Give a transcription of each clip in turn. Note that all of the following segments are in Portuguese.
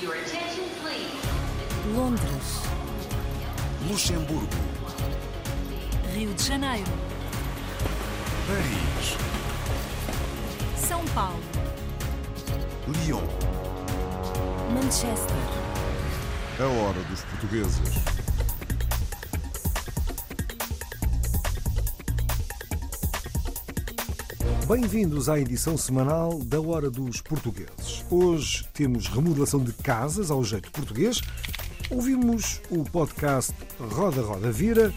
Your attention, please. Londres, Luxemburgo, Rio de Janeiro, Paris, São Paulo, Lyon. Manchester, A hora dos portugueses. Bem-vindos à edição semanal da Hora dos Portugueses. Hoje temos remodelação de casas ao jeito português, ouvimos o podcast Roda Roda Vira,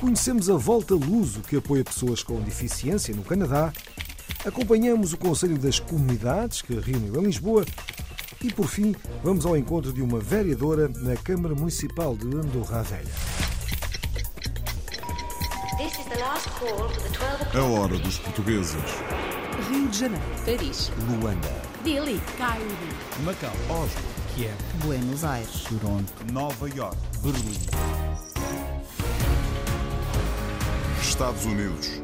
conhecemos a Volta Luso que apoia pessoas com deficiência no Canadá, acompanhamos o Conselho das Comunidades que reuniu em Lisboa e, por fim, vamos ao encontro de uma vereadora na Câmara Municipal de Andorra Velha. A hora dos portugueses. Rio de Janeiro, Paris, Luanda, Delhi, Cairo, Macau, Oslo, Kiev, Buenos Aires, Toronto, Nova York, Berlim. Estados Unidos.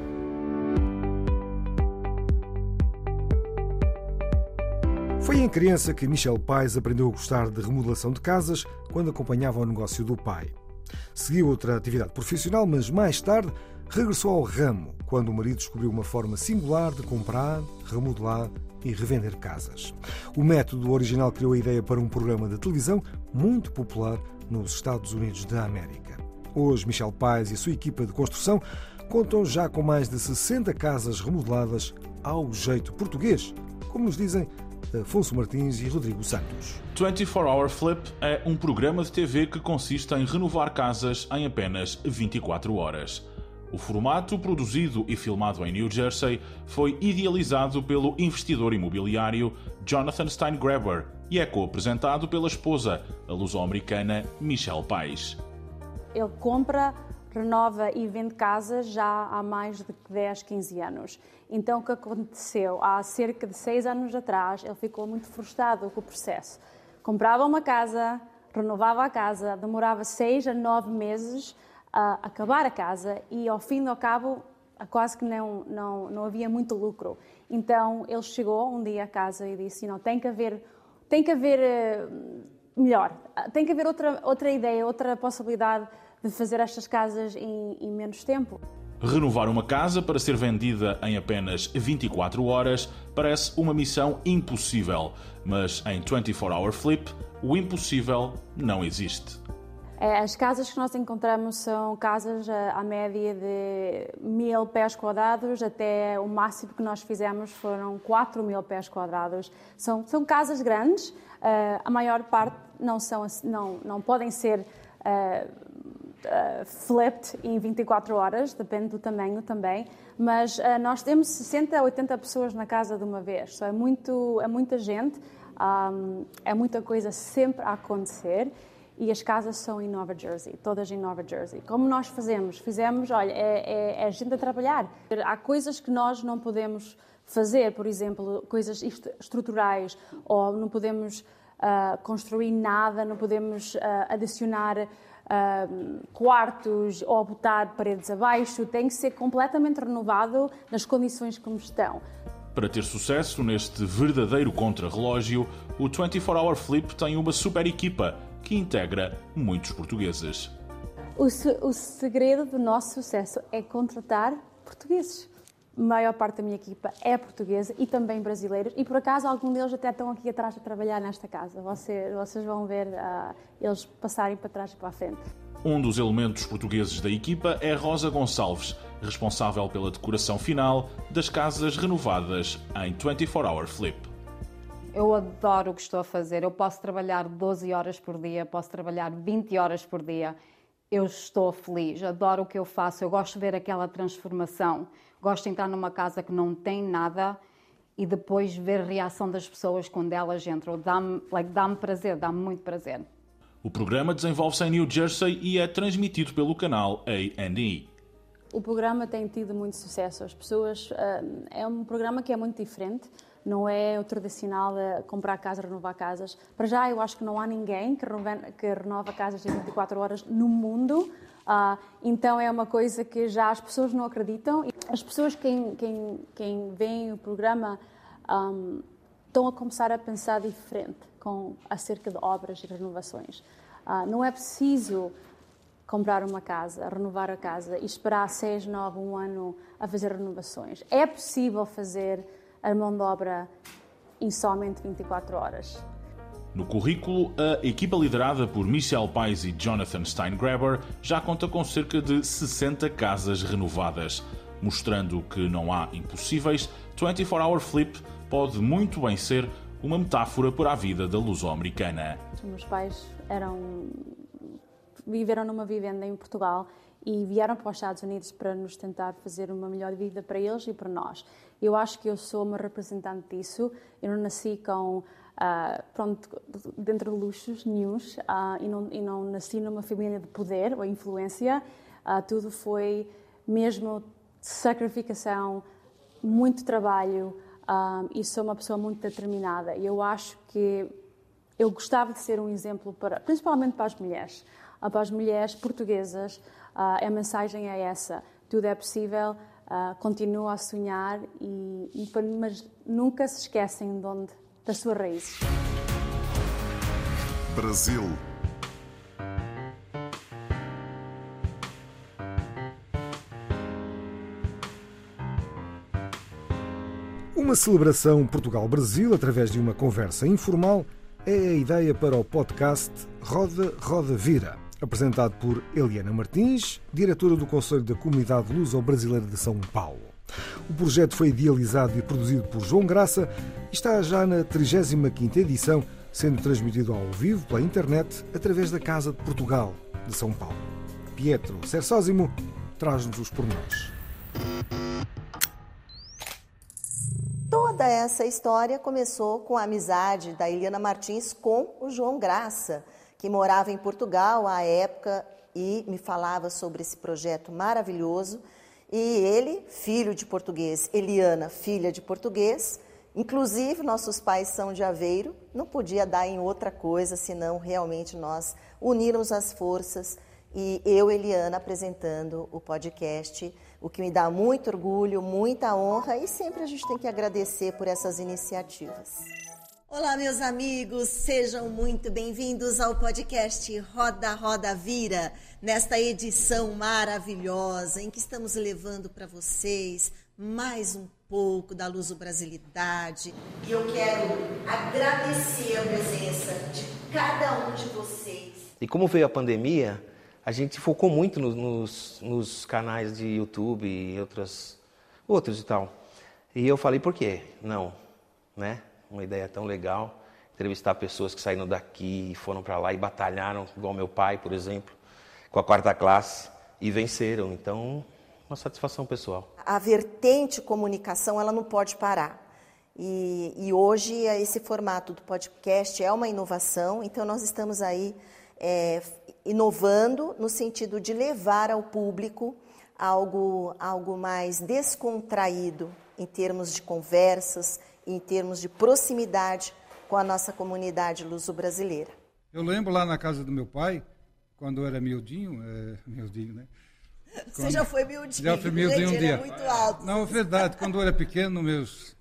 Foi em criança que Michel Pais aprendeu a gostar de remodelação de casas quando acompanhava o negócio do pai. Seguiu outra atividade profissional, mas mais tarde regressou ao ramo quando o marido descobriu uma forma singular de comprar, remodelar e revender casas. O método original criou a ideia para um programa de televisão muito popular nos Estados Unidos da América. Hoje, Michel Pais e a sua equipa de construção contam já com mais de 60 casas remodeladas ao jeito português, como nos dizem Afonso Martins e Rodrigo Santos. 24 Hour Flip é um programa de TV que consiste em renovar casas em apenas 24 horas. O formato, produzido e filmado em New Jersey, foi idealizado pelo investidor imobiliário Jonathan Steingraber e é co-apresentado pela esposa, a luso-americana Michelle Pais. Ele compra, renova e vende casas já há mais de 10, 15 anos. Então, o que aconteceu? Há cerca de 6 anos atrás, ele ficou muito frustrado com o processo. Comprava uma casa, renovava a casa, demorava 6 a 9 meses a acabar a casa e, ao fim e ao cabo, quase que não, não, não havia muito lucro. Então, ele chegou um dia à casa e disse, não, tem que haver, tem que haver eh, melhor, tem que haver outra, outra ideia, outra possibilidade de fazer estas casas em, em menos tempo. Renovar uma casa para ser vendida em apenas 24 horas parece uma missão impossível, mas em 24 Hour Flip, o impossível não existe. Eh, As casas que nós encontramos são casas eh, à média de mil pés quadrados, até o máximo que nós fizemos foram 4 mil pés quadrados. São, são casas grandes, eh, a maior parte não, são, não, não podem ser eh, flipped em 24 horas, depende do tamanho também, mas eh, nós temos 60 a 80 pessoas na casa de uma vez, Só é, muito, é muita gente, ahm, é muita coisa sempre a acontecer e as casas são em Nova Jersey, todas em Nova Jersey. Como nós fazemos? Fizemos, olha, é, é, é gente a trabalhar. Há coisas que nós não podemos fazer, por exemplo, coisas est- estruturais, ou não podemos ah, construir nada, não podemos ah, adicionar ah, quartos ou botar paredes abaixo. Tem que ser completamente renovado nas condições como estão. Para ter sucesso neste verdadeiro contrarrelógio, o 24 Hour Flip tem uma super equipa que integra muitos portugueses. O, o segredo do nosso sucesso é contratar portugueses. A maior parte da minha equipa é portuguesa e também brasileiros. E por acaso alguns deles até estão aqui atrás a trabalhar nesta casa. Você- vocês vão ver ah, eles passarem para trás e para a frente. Um dos elementos portugueses da equipa é Rosa Gonçalves, responsável pela decoração final das casas renovadas em 24 Hour Flip. Eu adoro o que estou a fazer. Eu posso trabalhar 12 horas por dia, posso trabalhar 20 horas por dia. Eu estou feliz, adoro o que eu faço. Eu gosto de ver aquela transformação. Gosto de entrar numa casa que não tem nada e depois ver a reação das pessoas quando elas entram. Dá-me like, dá prazer, dá-me muito prazer. O programa desenvolve-se em New Jersey e é transmitido pelo canal A&E. O programa tem tido muito sucesso. As pessoas. ah, é um programa que é muito diferente. Não é o tradicional de comprar casa, renovar casas. Para já, eu acho que não há ninguém que renova, que renova casas em 24 horas no mundo. Ah, então, é uma coisa que já as pessoas não acreditam. As pessoas, quem, quem, quem vê o programa, ahm, estão a começar a pensar diferente com acerca de obras e renovações. Uh, não é preciso comprar uma casa, renovar a casa e esperar seis, nove, um ano a fazer renovações. É possível fazer a mão de obra em somente 24 horas. No currículo, a equipa liderada por Michelle Pais e Jonathan Steingraber já conta com cerca de 60 casas renovadas. Mostrando que não há impossíveis, 24 Hour Flip pode muito bem ser uma metáfora para a vida da luso-americana. Os meus pais eram viveram numa vivenda em Portugal e vieram para os Estados Unidos para nos tentar fazer uma melhor vida para eles e para nós. Eu acho que eu sou uma representante disso. Eu não nasci com uh, pronto dentro de luxos nenhums uh, e, não, e não nasci numa família de poder ou influência. Uh, tudo foi mesmo sacrificação, muito trabalho e sou uma pessoa muito determinada. E eu acho que eu gostava de ser um exemplo para, principalmente para as mulheres, uh, para as mulheres portuguesas. Uh, a mensagem é essa: tudo é possível, uh, continua a sonhar e, mas nunca se esquecem de onde, das suas raízes. Brasil Uma celebração Portugal-Brasil através de uma conversa informal é a ideia para o podcast Roda Roda Vira, apresentado por Eliana Martins, diretora do Conselho da Comunidade Luso-Brasileira de São Paulo. O projeto foi idealizado e produzido por João Graça está já na 35ª edição, sendo transmitido ao vivo pela internet através da Casa de Portugal de São Paulo. Pietro Sersósimo traz-nos os pormenores. Toda essa história começou com a amizade da Eliana Martins com o João Graça, que morava em Portugal à época e me falava sobre esse projeto maravilhoso. E ele, filho de português, Eliana, filha de português, inclusive nossos pais são de Aveiro, não podia dar em outra coisa senão realmente nós unirmos as forças e eu, Eliana, apresentando o podcast o que me dá muito orgulho, muita honra e sempre a gente tem que agradecer por essas iniciativas. Olá, meus amigos, sejam muito bem-vindos ao podcast Roda Roda Vira, nesta edição maravilhosa em que estamos levando para vocês mais um pouco da luso-brasilidade. E eu quero agradecer a presença de cada um de vocês. E como veio a pandemia, a gente focou muito no, nos, nos, canais de YouTube e outras, outros e tal. E eu falei, por quê? Não, né? Uma ideia tão legal, entrevistar pessoas que saíram daqui e foram para lá e batalharam, igual meu pai, por exemplo, com a quarta classe, e venceram. Então, uma satisfação pessoal. A vertente comunicação, ela não pode parar. E, e hoje, esse formato do podcast é uma inovação, então nós estamos aí é, inovando no sentido de levar ao público algo, algo mais descontraído em termos de conversas, em termos de proximidade com a nossa comunidade luso-brasileira. Eu lembro lá na casa do meu pai, quando eu era miudinho, é, miudinho, né? Você quando, já foi miudinho, já fui miudinho um dia. muito alto. Não, é verdade, quando eu era pequeno, meus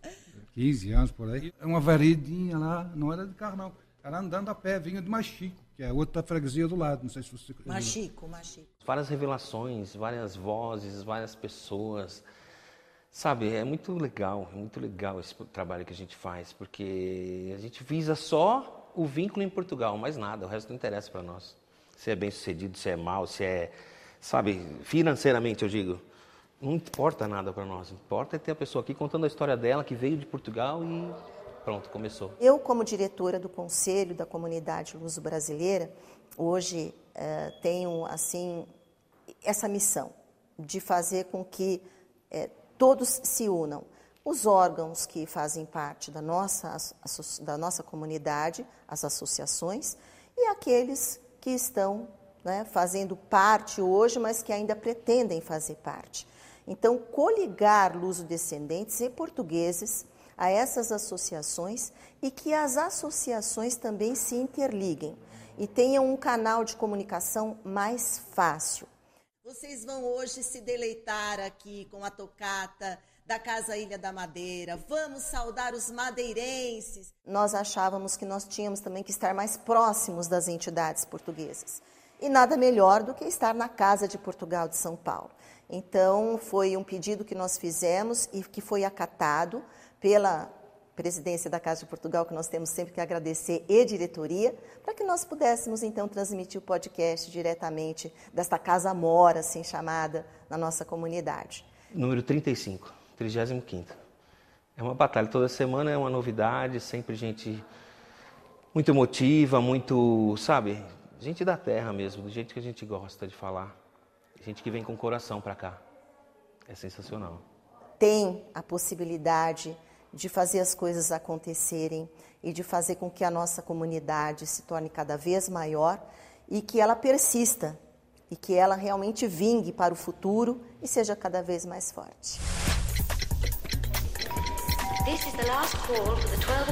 15 anos por aí, uma varedinha lá, não era de carro não, era andando a pé, vinha de Machico que é outra freguesia do lado, não sei se você... Machico, Machico. Várias revelações, várias vozes, várias pessoas. Sabe, é muito legal, é muito legal esse trabalho que a gente faz, porque a gente visa só o vínculo em Portugal, mais nada, o resto não interessa para nós. Se é bem sucedido, se é mal, se é, sabe, financeiramente eu digo, não importa nada para nós. Importa é ter a pessoa aqui contando a história dela, que veio de Portugal e Pronto, começou. Eu, como diretora do Conselho da Comunidade Luso-Brasileira, hoje eh, tenho assim essa missão de fazer com que eh, todos se unam. Os órgãos que fazem parte da nossa, da nossa comunidade, as associações, e aqueles que estão né, fazendo parte hoje, mas que ainda pretendem fazer parte. Então, coligar luso-descendentes e portugueses a essas associações e que as associações também se interliguem e tenham um canal de comunicação mais fácil. Vocês vão hoje se deleitar aqui com a tocata da Casa Ilha da Madeira, vamos saudar os madeirenses. Nós achávamos que nós tínhamos também que estar mais próximos das entidades portuguesas. E nada melhor do que estar na Casa de Portugal de São Paulo. Então, foi um pedido que nós fizemos e que foi acatado pela presidência da Casa de Portugal, que nós temos sempre que agradecer, e diretoria, para que nós pudéssemos então transmitir o podcast diretamente desta casa mora, assim chamada, na nossa comunidade. Número 35. 35 É uma batalha toda semana, é uma novidade, sempre gente muito emotiva, muito, sabe, gente da terra mesmo, do jeito que a gente gosta de falar. Gente que vem com o coração para cá. É sensacional. Tem a possibilidade de fazer as coisas acontecerem e de fazer com que a nossa comunidade se torne cada vez maior e que ela persista e que ela realmente vingue para o futuro e seja cada vez mais forte.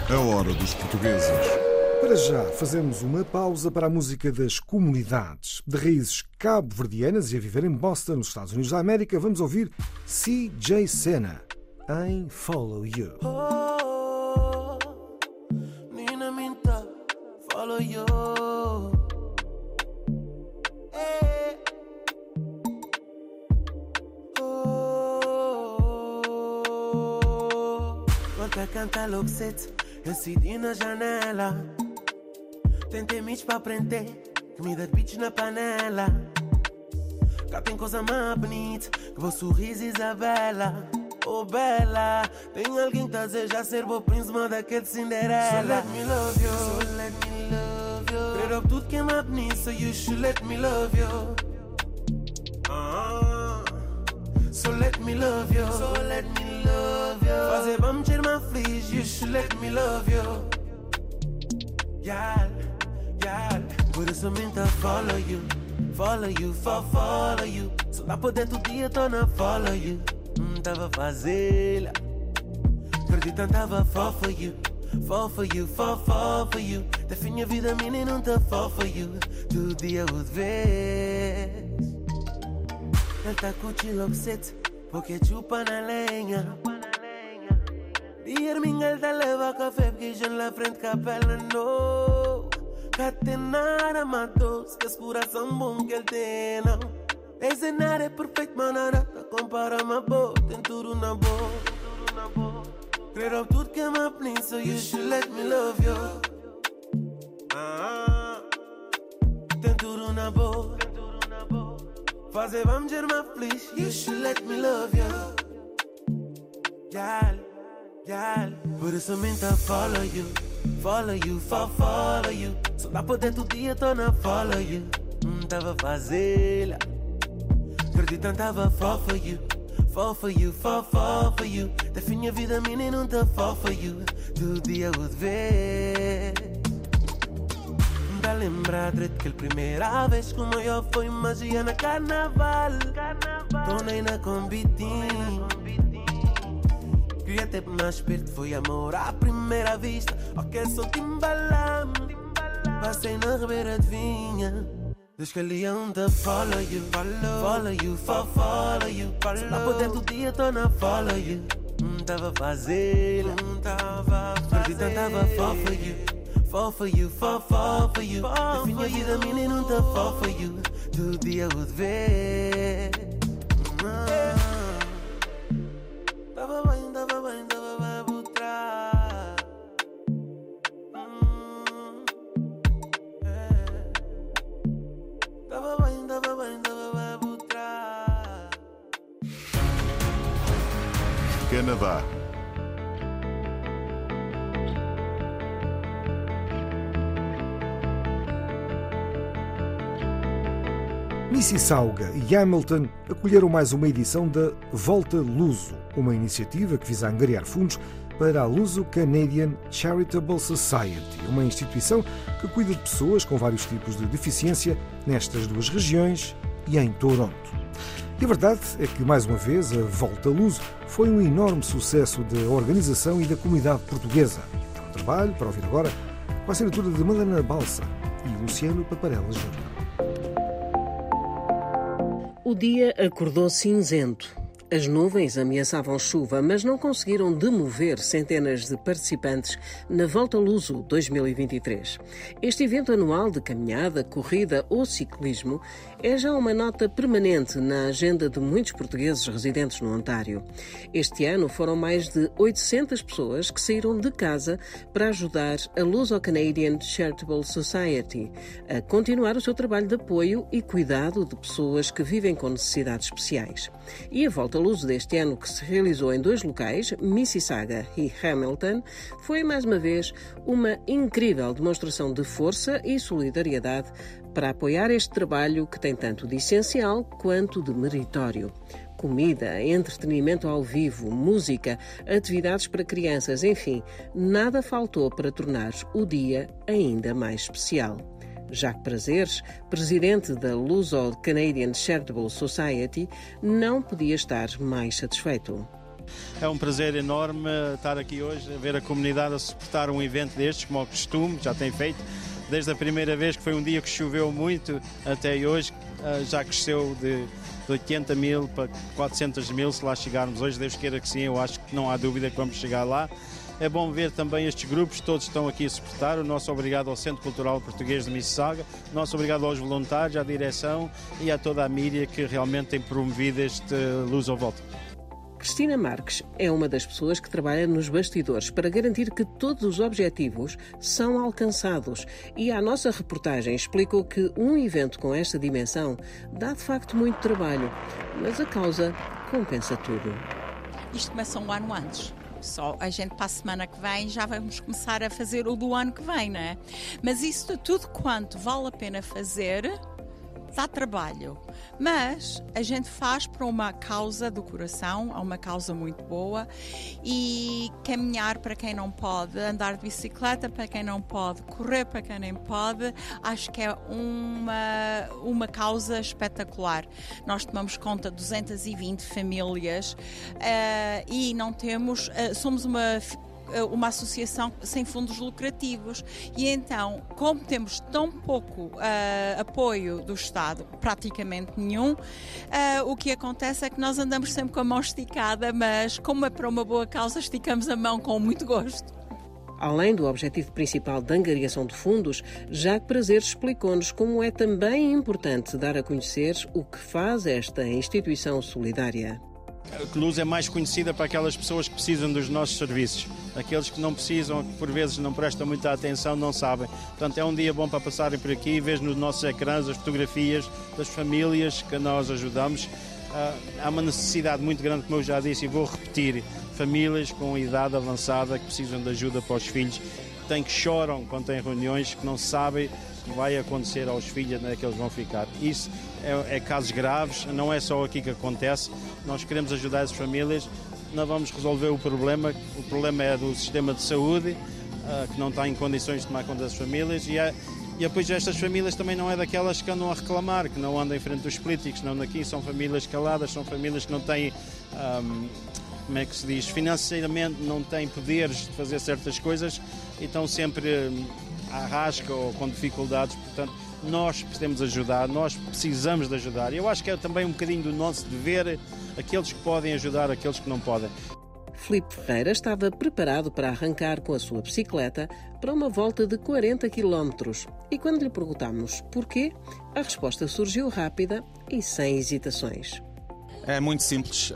A hora dos portugueses. Para já, fazemos uma pausa para a música das comunidades. De raízes cabo-verdianas e a viver em Boston, nos Estados Unidos da América, vamos ouvir C.J. Senna em Follow You. Oh, Nina Minta, follow you. Hey. Oh, canta Loxet, eu senti na janela. Tentei me para prender, comida de bitch na panela. Cá tem coisa mais bonita que vou sorriso Isabela. Oh bela, tem alguém que tá a desejar ser bom príncipe daquele Cinderela. So let me love you, so let me love you. Straight up tudo que é mais bonito, so you should let me love you. Ah, so let me love you, so let me love you. Fazer vamos ter mais feliz, you should let me love you. Yal, por isso minta follow you, follow you, for follow you. Só dá por dentro do dia, tô na follow you. Hum, tava a fazê-la. Acreditando, tava fall for you. Fall for you, fall, fall for you. Define a vida minha não tá fall for you. Do dia o vez. Ele tá curtindo cedo, porque chupa na lenha. Dier minha ele tá leva café, porque já na frente capela no. Catenara matou, que coração bom que ele tem, não. Esse nada é perfeito, mas nada compara uma boa, tem tudo na boa. Clear up tudo que mais bonito, so you should let me love you. Ah, tem tudo na boa. Fazer vamos ser mais feliz, you should let me love you. Gal, gal, por isso minta follow you. Follow you, for follow you. Só dá dentro do dia, tô na follow you. Hum, tava fazê-la. Acreditando, tava fall for you. Fall for you, fall, fall for you. Define a vida minha e não tá fall for you. Do dia o de ver. Dá lembrar de que a primeira vez como eu fui magia na carnaval. Tô nem na combitim. Queria ter mais perto, foi amor à primeira vista. Ok, sou timbalam. Passei na ribeira de vinha. Escolhi onde follow you, follow, follow you, follow, follow you. Follow. Lá por dentro do dia tô na follow you. Hum, tava a fazer, hum, tava a fazer. tava fall for you, fall for you, fall, fall for you. Define a vida minha e não tá fall for you. Do dia o de ver. Mississauga e Hamilton acolheram mais uma edição da Volta Luso, uma iniciativa que visa angariar fundos para a Luso Canadian Charitable Society, uma instituição que cuida de pessoas com vários tipos de deficiência nestas duas regiões e em Toronto. E a verdade é que, mais uma vez, a Volta Luso foi um enorme sucesso da organização e da comunidade portuguesa. É um trabalho para ouvir agora com a assinatura de Madalena Balsa e Luciano Paparella Júnior. O dia acordou cinzento. As nuvens ameaçavam chuva, mas não conseguiram demover centenas de participantes na Volta Luso 2023. Este evento anual de caminhada, corrida ou ciclismo é já uma nota permanente na agenda de muitos portugueses residentes no Ontário. Este ano foram mais de 800 pessoas que saíram de casa para ajudar a Luso-Canadian Charitable Society a continuar o seu trabalho de apoio e cuidado de pessoas que vivem com necessidades especiais. E a Volta Luso deste ano, que se realizou em dois locais, Mississauga e Hamilton, foi mais uma vez uma incrível demonstração de força e solidariedade para apoiar este trabalho que tem tanto de essencial quanto de meritório. Comida, entretenimento ao vivo, música, atividades para crianças, enfim, nada faltou para tornar o dia ainda mais especial. Jacques Prazeres, presidente da Luso Canadian Charitable Society, não podia estar mais satisfeito. É um prazer enorme estar aqui hoje, ver a comunidade a suportar um evento destes, como ao costume, já tem feito. Desde a primeira vez, que foi um dia que choveu muito, até hoje, ah, já cresceu de, 80 mil para 400 mil, se lá chegarmos hoje, Deus queira que sim, eu acho que não há dúvida que vamos chegar lá. É bom ver também estes grupos, todos estão aqui a suportar. O nosso obrigado ao Centro Cultural Português de Mississauga, o nosso obrigado aos voluntários, à direção e a toda a mídia que realmente tem promovido este Luz ao Volta. Cristina Marques é uma das pessoas que trabalha nos bastidores para garantir que todos os objetivos são alcançados e a nossa reportagem explicou que um evento com esta dimensão dá de facto muito trabalho, mas a causa compensa tudo. Isto começa um ano antes. Só a gente para a semana que vem já vamos começar a fazer o do ano que vem, não é? Mas isso tudo quanto vale a pena fazer, dá trabalho, mas a gente faz para uma causa do coração, a uma causa muito boa e caminhar para quem não pode, andar de bicicleta para quem não pode, correr para quem nem pode, acho que é uma, uma causa espetacular. Nós tomamos conta de 220 famílias uh, e não temos, uh, somos uma uma associação sem fundos lucrativos. E então, como temos tão pouco uh, apoio do Estado, praticamente nenhum, uh, o que acontece é que nós andamos sempre com a mão esticada, mas como é para uma boa causa, esticamos a mão com muito gosto. Além do objetivo principal da angariação de fundos, Jacques Prazer explicou-nos como é também importante dar a conhecer o que faz esta instituição solidária. A Cluse é mais conhecida para aquelas pessoas que precisam dos nossos serviços. Aqueles que não precisam, que por vezes não prestam muita atenção, não sabem. Portanto, é um dia bom para passarem por aqui e ver nos nossos ecrãs as fotografias das famílias que nós ajudamos. Ah, há uma necessidade muito grande, como eu já disse, e vou repetir: famílias com idade avançada que precisam de ajuda para os filhos, têm, que choram quando têm reuniões, que não sabem vai acontecer aos filhos, onde é que eles vão ficar. Isso é, é casos graves, não é só aqui que acontece. Nós queremos ajudar as famílias, não vamos resolver o problema. O problema é do sistema de saúde, uh, que não está em condições de tomar conta das famílias, e, é, e depois estas famílias também não é daquelas que andam a reclamar, que não andam em frente dos políticos, não daqui, são famílias caladas, são famílias que não têm. Um, como é que se diz, financeiramente não têm poderes de fazer certas coisas e estão sempre à rasca ou com dificuldades, portanto nós podemos ajudar, nós precisamos de ajudar. Eu acho que é também um bocadinho do nosso dever aqueles que podem ajudar aqueles que não podem. Filipe Ferreira estava preparado para arrancar com a sua bicicleta para uma volta de 40 km. E quando lhe perguntámos porquê, a resposta surgiu rápida e sem hesitações. É muito simples.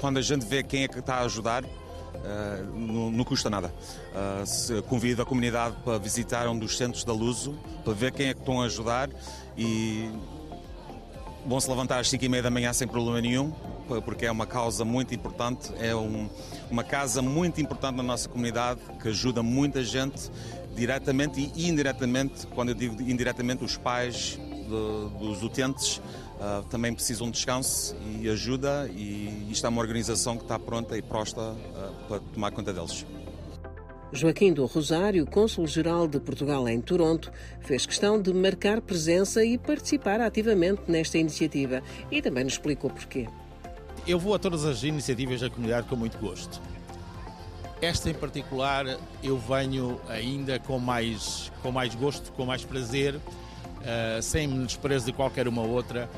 quando a gente vê quem é que está a ajudar, Uh, não, custa nada. Se convido a comunidade para visitar um dos centros da Luso, para ver quem é que estão a ajudar e vão se levantar às 5 e meia da manhã sem problema nenhum, porque é uma causa muito importante, é um, uma casa muito importante na nossa comunidade que ajuda muita gente diretamente e indiretamente, quando eu digo indiretamente, os pais de, dos utentes uh, também precisam de descanso e ajuda e isto é uma organização que está pronta e prosta uh, para tomar conta deles. Joaquim do Rosário, cônsul-geral de Portugal em Toronto, fez questão de marcar presença e participar ativamente nesta iniciativa e também nos explicou porquê. Eu vou a todas as iniciativas da comunidade com muito gosto. Esta em particular eu venho ainda com mais, com mais gosto, com mais prazer, uh, sem me desprezo de qualquer uma outra,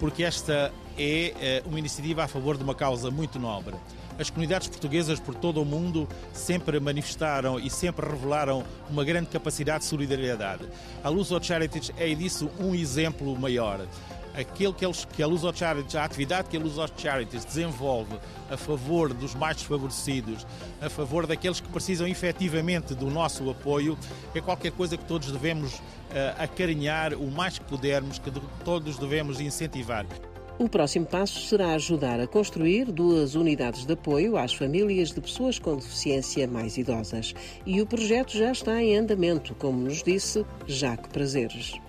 porque esta é uma iniciativa a favor de uma causa muito nobre. As comunidades portuguesas por todo o mundo sempre manifestaram e sempre revelaram uma grande capacidade de solidariedade. A Luz of Charities é disso um exemplo maior aquilo que, eles, que a Luz Charities, a atividade que a Luz Charities desenvolve a favor dos mais desfavorecidos, a favor daqueles que precisam efetivamente do nosso apoio, é qualquer coisa que todos devemos uh, acarinhar o mais que pudermos, que de, todos devemos incentivar. O próximo passo será ajudar a construir duas unidades de apoio às famílias de pessoas com deficiência mais idosas. E o projeto já está em andamento, como nos disse Jacques Prazeres.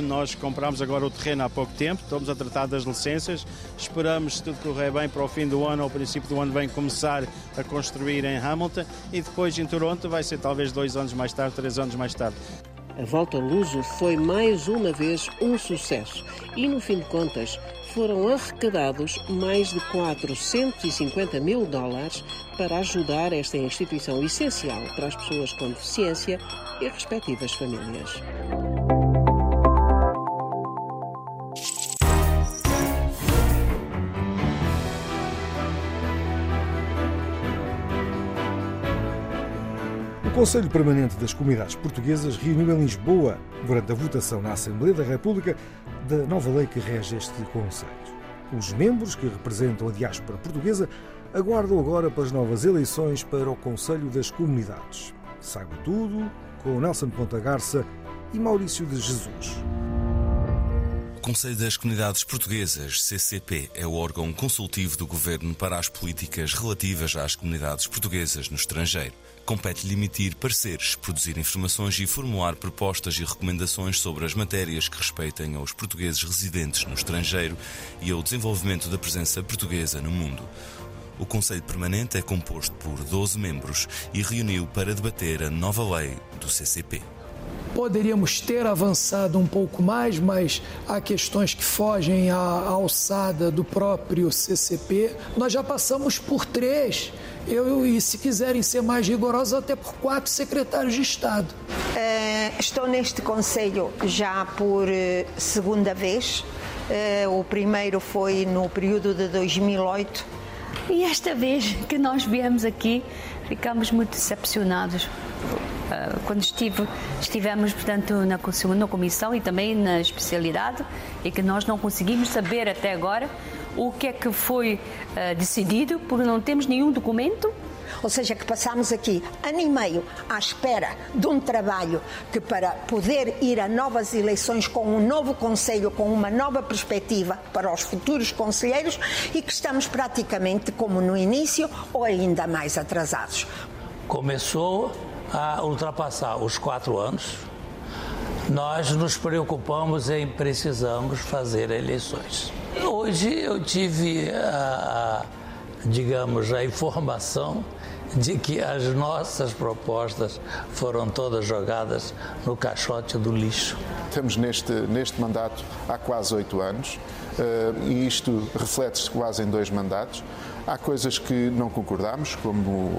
Nós compramos agora o terreno há pouco tempo, estamos a tratar das licenças. Esperamos, se tudo correr bem, para o fim do ano ou princípio do ano vem começar a construir em Hamilton e depois em Toronto vai ser talvez dois anos mais tarde, três anos mais tarde. A volta luso foi mais uma vez um sucesso e, no fim de contas, foram arrecadados mais de 450 mil dólares para ajudar esta instituição essencial para as pessoas com deficiência e respectivas famílias. Conselho Permanente das Comunidades Portuguesas reuniu em Lisboa, durante a votação na Assembleia da República, da nova lei que rege este Conselho. Os membros que representam a diáspora portuguesa aguardam agora para as novas eleições para o Conselho das Comunidades. Saiba tudo com Nelson Ponta Garça e Maurício de Jesus. Conselho das Comunidades Portuguesas, CCP, é o órgão consultivo do Governo para as políticas relativas às comunidades portuguesas no estrangeiro. Compete-lhe emitir pareceres, produzir informações e formular propostas e recomendações sobre as matérias que respeitem aos portugueses residentes no estrangeiro e ao desenvolvimento da presença portuguesa no mundo. O Conselho Permanente é composto por 12 membros e reuniu para debater a nova lei do CCP. Poderíamos ter avançado um pouco mais, mas há questões que fogem à alçada do próprio CCP. Nós já passamos por três, eu, e se quiserem ser mais rigorosos, até por quatro secretários de Estado. Uh, estou neste Conselho já por uh, segunda vez. Uh, o primeiro foi no período de 2008. E esta vez que nós viemos aqui, ficamos muito decepcionados quando estive, estivemos, portanto, na segunda comissão e também na especialidade, e que nós não conseguimos saber até agora o que é que foi uh, decidido, porque não temos nenhum documento ou seja, que passamos aqui ano e meio à espera de um trabalho que, para poder ir a novas eleições com um novo Conselho, com uma nova perspectiva para os futuros conselheiros e que estamos praticamente como no início ou ainda mais atrasados. Começou a ultrapassar os quatro anos, nós nos preocupamos em precisamos fazer eleições. Hoje eu tive a, digamos, a informação de que as nossas propostas foram todas jogadas no caixote do lixo. Estamos neste, neste mandato há quase oito anos uh, e isto reflete-se quase em dois mandatos. Há coisas que não concordamos, como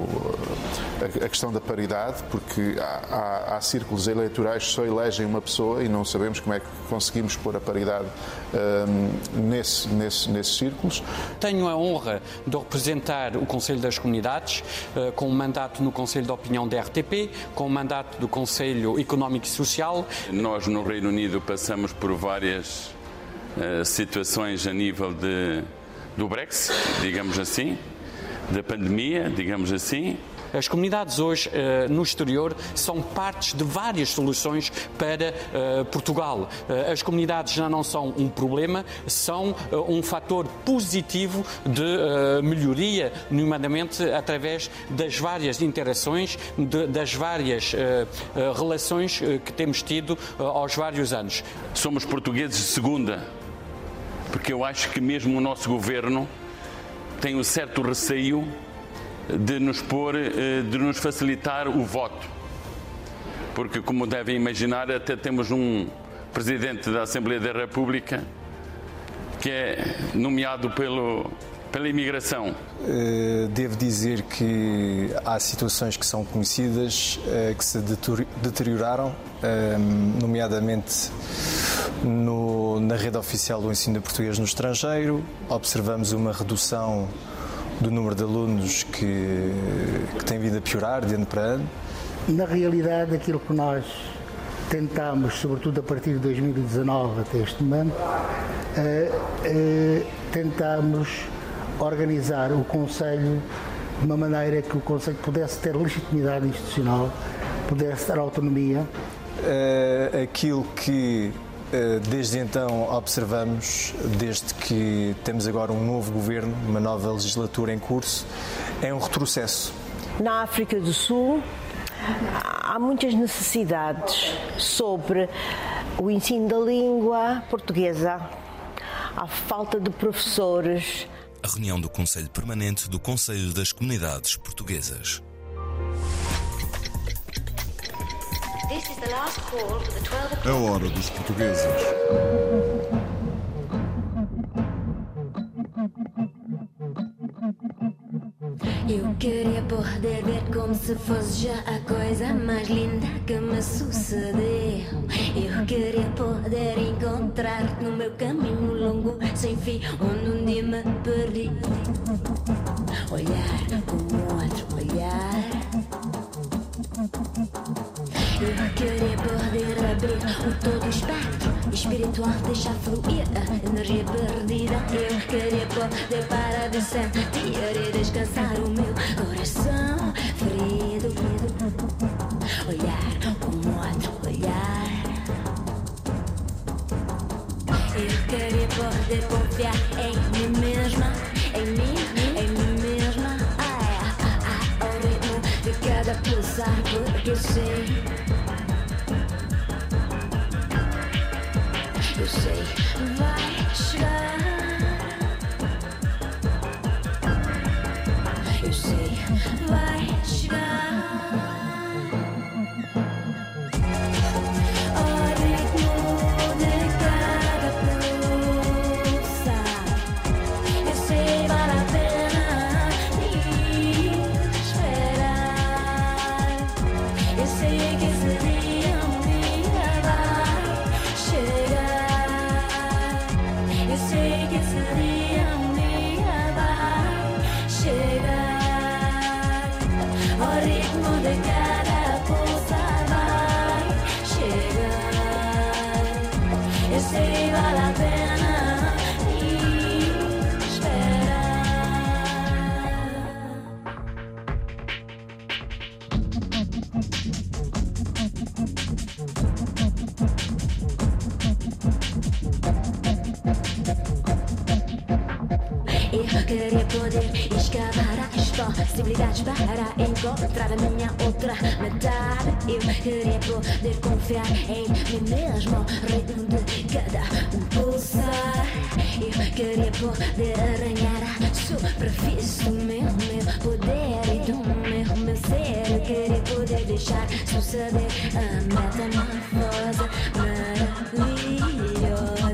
a, questão da paridade, porque há, há, há, círculos eleitorais que só elegem uma pessoa e não sabemos como é que conseguimos pôr a paridade um, nesse, nesse, nesses círculos. Tenho a honra de representar o Conselho das Comunidades, uh, com um mandato no Conselho de Opinião da RTP, com um mandato do Conselho Económico e Social. Nós, no Reino Unido, passamos por várias uh, situações a nível de do Brexit, digamos assim, da pandemia, digamos assim. As comunidades hoje uh, no exterior são partes de várias soluções para uh, Portugal. Uh, as comunidades já não são um problema, são um fator positivo de melhoria, nomeadamente através das várias interações, das várias relações que temos tido aos vários anos. Somos portugueses de segunda porque eu acho que mesmo o nosso governo tem um certo receio de nos pôr, eh, de nos facilitar o voto. Porque, como devem imaginar, até temos um presidente da Assembleia da República que é nomeado pelo, pela imigração. Eh, devo dizer que há situações que são conhecidas, eh, que se deterioraram, nomeadamente no, na rede oficial do ensino de português no estrangeiro, observamos uma redução do número de alunos que, que tem vindo a piorar de ano para ano. Na realidade, aquilo que nós tentamos, sobretudo a partir de 2019 até este momento, uh, uh, tentamos organizar o Conselho de uma maneira que o Conselho pudesse ter legitimidade institucional, pudesse ter autonomia. Uh, aquilo que desde então observamos, desde que temos agora um novo governo, uma nova legislatura em curso, é um retrocesso. Na África do Sul, há muitas necessidades sobre o ensino da língua portuguesa, a falta de professores. A reunião do Conselho Permanente do Conselho das Comunidades Portuguesas. A hora dos portugueses. Eu queria poder ver como se fosse já a coisa mais linda que me sucedeu. Eu queria poder encontrar no meu caminho longo, sem fim, onde um dia me perdi. Olhar com outro olhar. O todo espectro espiritual, deixar fluir a energia perdida. Eu queria poder parar de sentir e descansar o meu coração ferido. Olhar um outro olhar. Eu queria poder confiar em mim mesma, em mim, em mim mesma. Ai, ai, ai, ao ritmo de cada pulsar, porque sei. Eu sei, Queria poder escavar as possibilidades para encontrar a minha outra metade. Eu queria poder confiar em mim mesmo, ritmo de cada um pulsar. Eu queria poder arranhar a superfície do meu, meu poder e do meu, meu ser. Eu queria poder deixar suceder a metamorfose maravilhosa.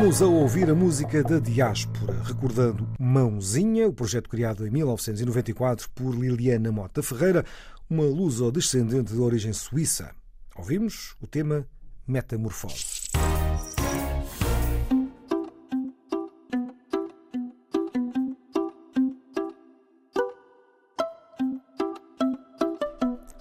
Voltamos a ouvir a música da diáspora, recordando Mãozinha, o projeto criado em 1994 por Liliana Mota Ferreira, uma luso-descendente de origem suíça. Ouvimos o tema Metamorfose.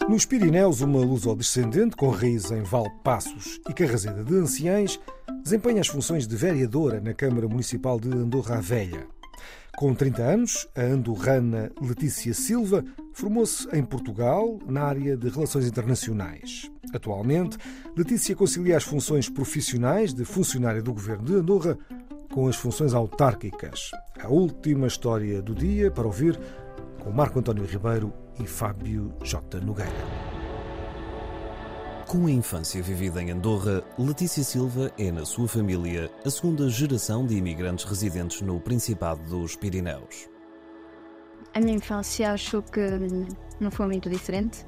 Nos Pirineus, uma luso-descendente com raiz em Valpassos e Carrazeda de Anciães desempenha as funções de vereadora na Câmara Municipal de Andorra a Velha. Com 30 anos, a andorrana Letícia Silva formou-se em Portugal na área de relações internacionais. Atualmente, Letícia concilia as funções profissionais de funcionária do governo de Andorra com as funções autárquicas. A última história do dia para ouvir com Marco António Ribeiro e Fábio J. Nogueira. Com a infância vivida em Andorra, Letícia Silva é, na sua família, a segunda geração de imigrantes residentes no Principado dos Pirineus. A minha infância acho que não foi muito diferente.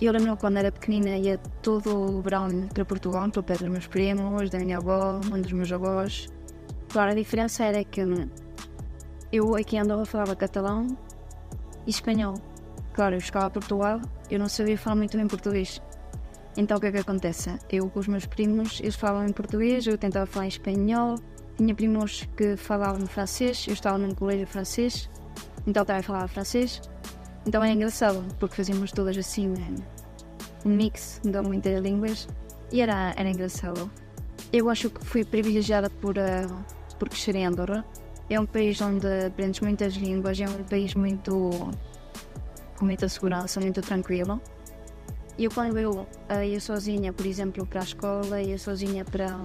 Eu lembro quando era pequenina ia todo o verão para Portugal, para perto dos meus primos, da minha avó, um dos meus avós. Claro, a diferença era que eu aqui em Andorra falava catalão e espanhol. Claro, eu chegava a Portugal, eu não sabia falar muito bem português. Então o que é que acontece? Eu com os meus primos, eles falavam em português, eu tentava falar em espanhol, tinha primos que falavam francês, eu estava num colégio francês, então também falava francês. Então é engraçado, porque fazíamos todas assim um mix de muitas línguas e era, era engraçado. Eu acho que fui privilegiada por, uh, por crescer em Andorra. É um país onde aprendes muitas línguas, é um país muito com muita segurança, muito tranquilo. E quando eu uh, ia sozinha, por exemplo, para a escola, ia sozinha para,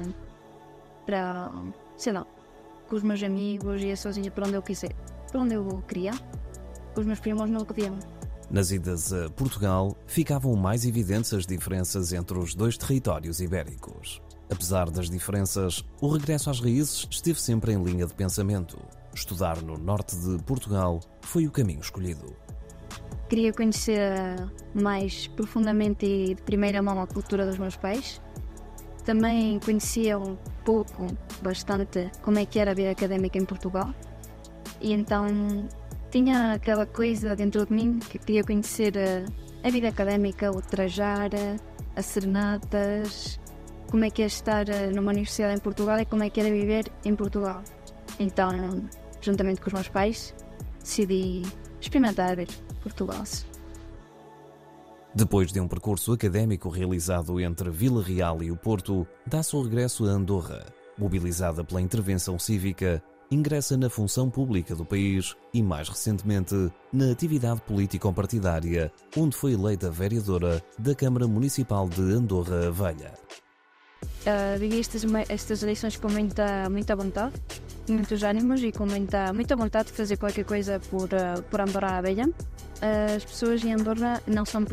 para, sei lá, com os meus amigos, ia sozinha para onde eu quiser, para onde eu queria, os meus primos não podiam. Nas idas a Portugal, ficavam mais evidentes as diferenças entre os dois territórios ibéricos. Apesar das diferenças, o regresso às raízes esteve sempre em linha de pensamento. Estudar no norte de Portugal foi o caminho escolhido. Queria conhecer mais profundamente e de primeira mão a cultura dos meus pais. Também conhecia um pouco, bastante, como é que era a vida académica em Portugal. E então tinha aquela coisa dentro de mim que queria conhecer a, vida académica, o trajar, as serenatas, como é que é estar numa universidade em Portugal e como é que era viver em Portugal. Então, juntamente com os meus pais, decidi experimentar Portugal. Depois de um percurso académico realizado entre Vila Real e o Porto, dá-se o regresso a Andorra. Mobilizada pela intervenção cívica, ingressa na função pública do país e, mais recentemente, na atividade político-partidária, onde foi eleita vereadora da Câmara Municipal de Andorra Velha. Vivi estas, estas eleições com muita, muita vontade, muitos ânimos e com muita, muita vontade de fazer qualquer coisa por, uh, por Andorra a Velha. Uh, as pessoas em Andorra não são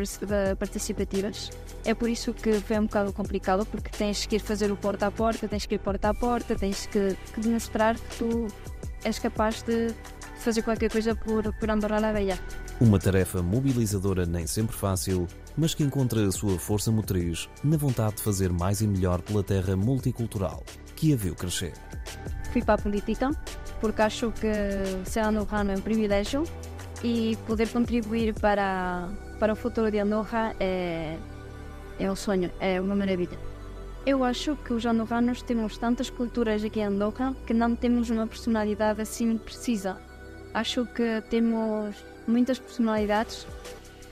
participativas. É por isso que foi um bocado complicado, porque tens que ir fazer o porta a porta, tens que ir porta a porta, tens que, que demonstrar que tu és capaz de fazer qualquer coisa por, por Andorra a Velha. Uma tarefa mobilizadora nem sempre fácil, mas que encontra a sua força motriz na vontade de fazer mais e melhor pela terra multicultural que a viu crescer. Fui para a política porque acho que ser andorrano é um privilégio e poder contribuir para, para o futuro de Andorra é, é um sonho, é uma maravilha. Eu acho que os andorranos temos tantas culturas aqui em Andorra que não temos uma personalidade assim precisa. Acho que temos muitas personalidades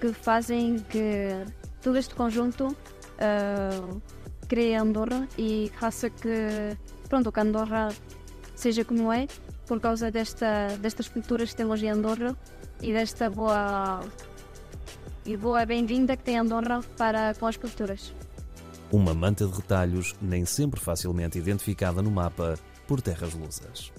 que fazem que todo este conjunto uh, cree Andorra e faça que, pronto, que Andorra seja como é, por causa desta, destas culturas que temos em Andorra e desta boa e boa bem-vinda que tem Andorra para com as culturas. Uma manta de retalhos nem sempre facilmente identificada no mapa por terras lusas.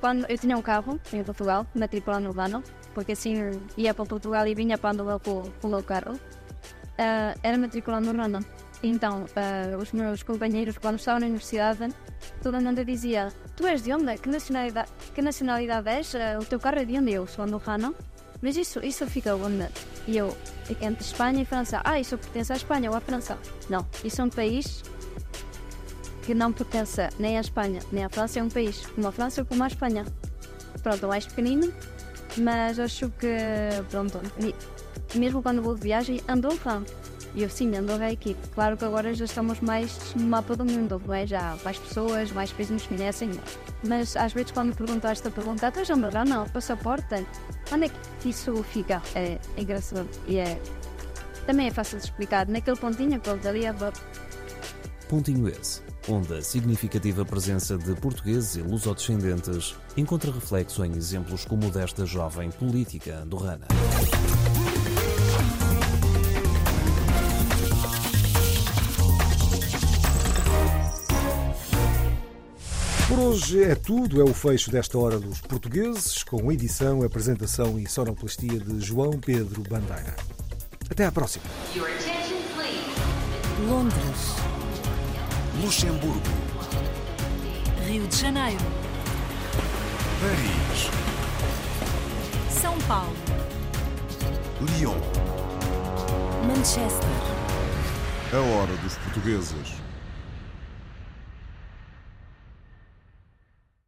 Quando eu tinha um carro em Portugal, matrícula no Urbano, porque assim ia para Portugal e vinha para Andorra com, o meu carro, uh, era matrícula no Urbano. Então, uh, os meus companheiros, quando estavam na universidade, toda a mundo dizia: Tu és de onde? Que nacionalidade, que nacionalidade és? Uh, o teu carro é de onde? Eu sou andorrano. Mas isso, isso fica onde? E eu, entre Espanha e França. Ah, isso pertence à Espanha ou à França? Não, isso é um país que não pertence nem à Espanha nem à França. É um país como a França ou como a Espanha. Pronto, mais pequenino, mas acho que, pronto, mesmo quando vou de viagem, Andorra e eu sim, ando a equipe. Claro que agora já estamos mais no mapa do mundo, não é? Já mais pessoas, mais países nos conhecem. Mas às vezes quando me perguntam esta pergunta, tu és andorrano? Passaporte? Onde é que isso fica? É, é engraçado e é, também é fácil de explicar. Naquele pontinho que ele ali above. Pontinho esse, onde a significativa presença de portugueses e lusodescendentes encontra reflexo em exemplos como o desta jovem política andorrana. Por hoje é tudo, é o fecho desta Hora dos Portugueses, com edição, apresentação e sonoplastia de João Pedro Bandeira. Até à próxima. Londres. Luxemburgo. Rio de Janeiro. Paris. São Paulo. Lyon. Manchester. A hora dos portugueses.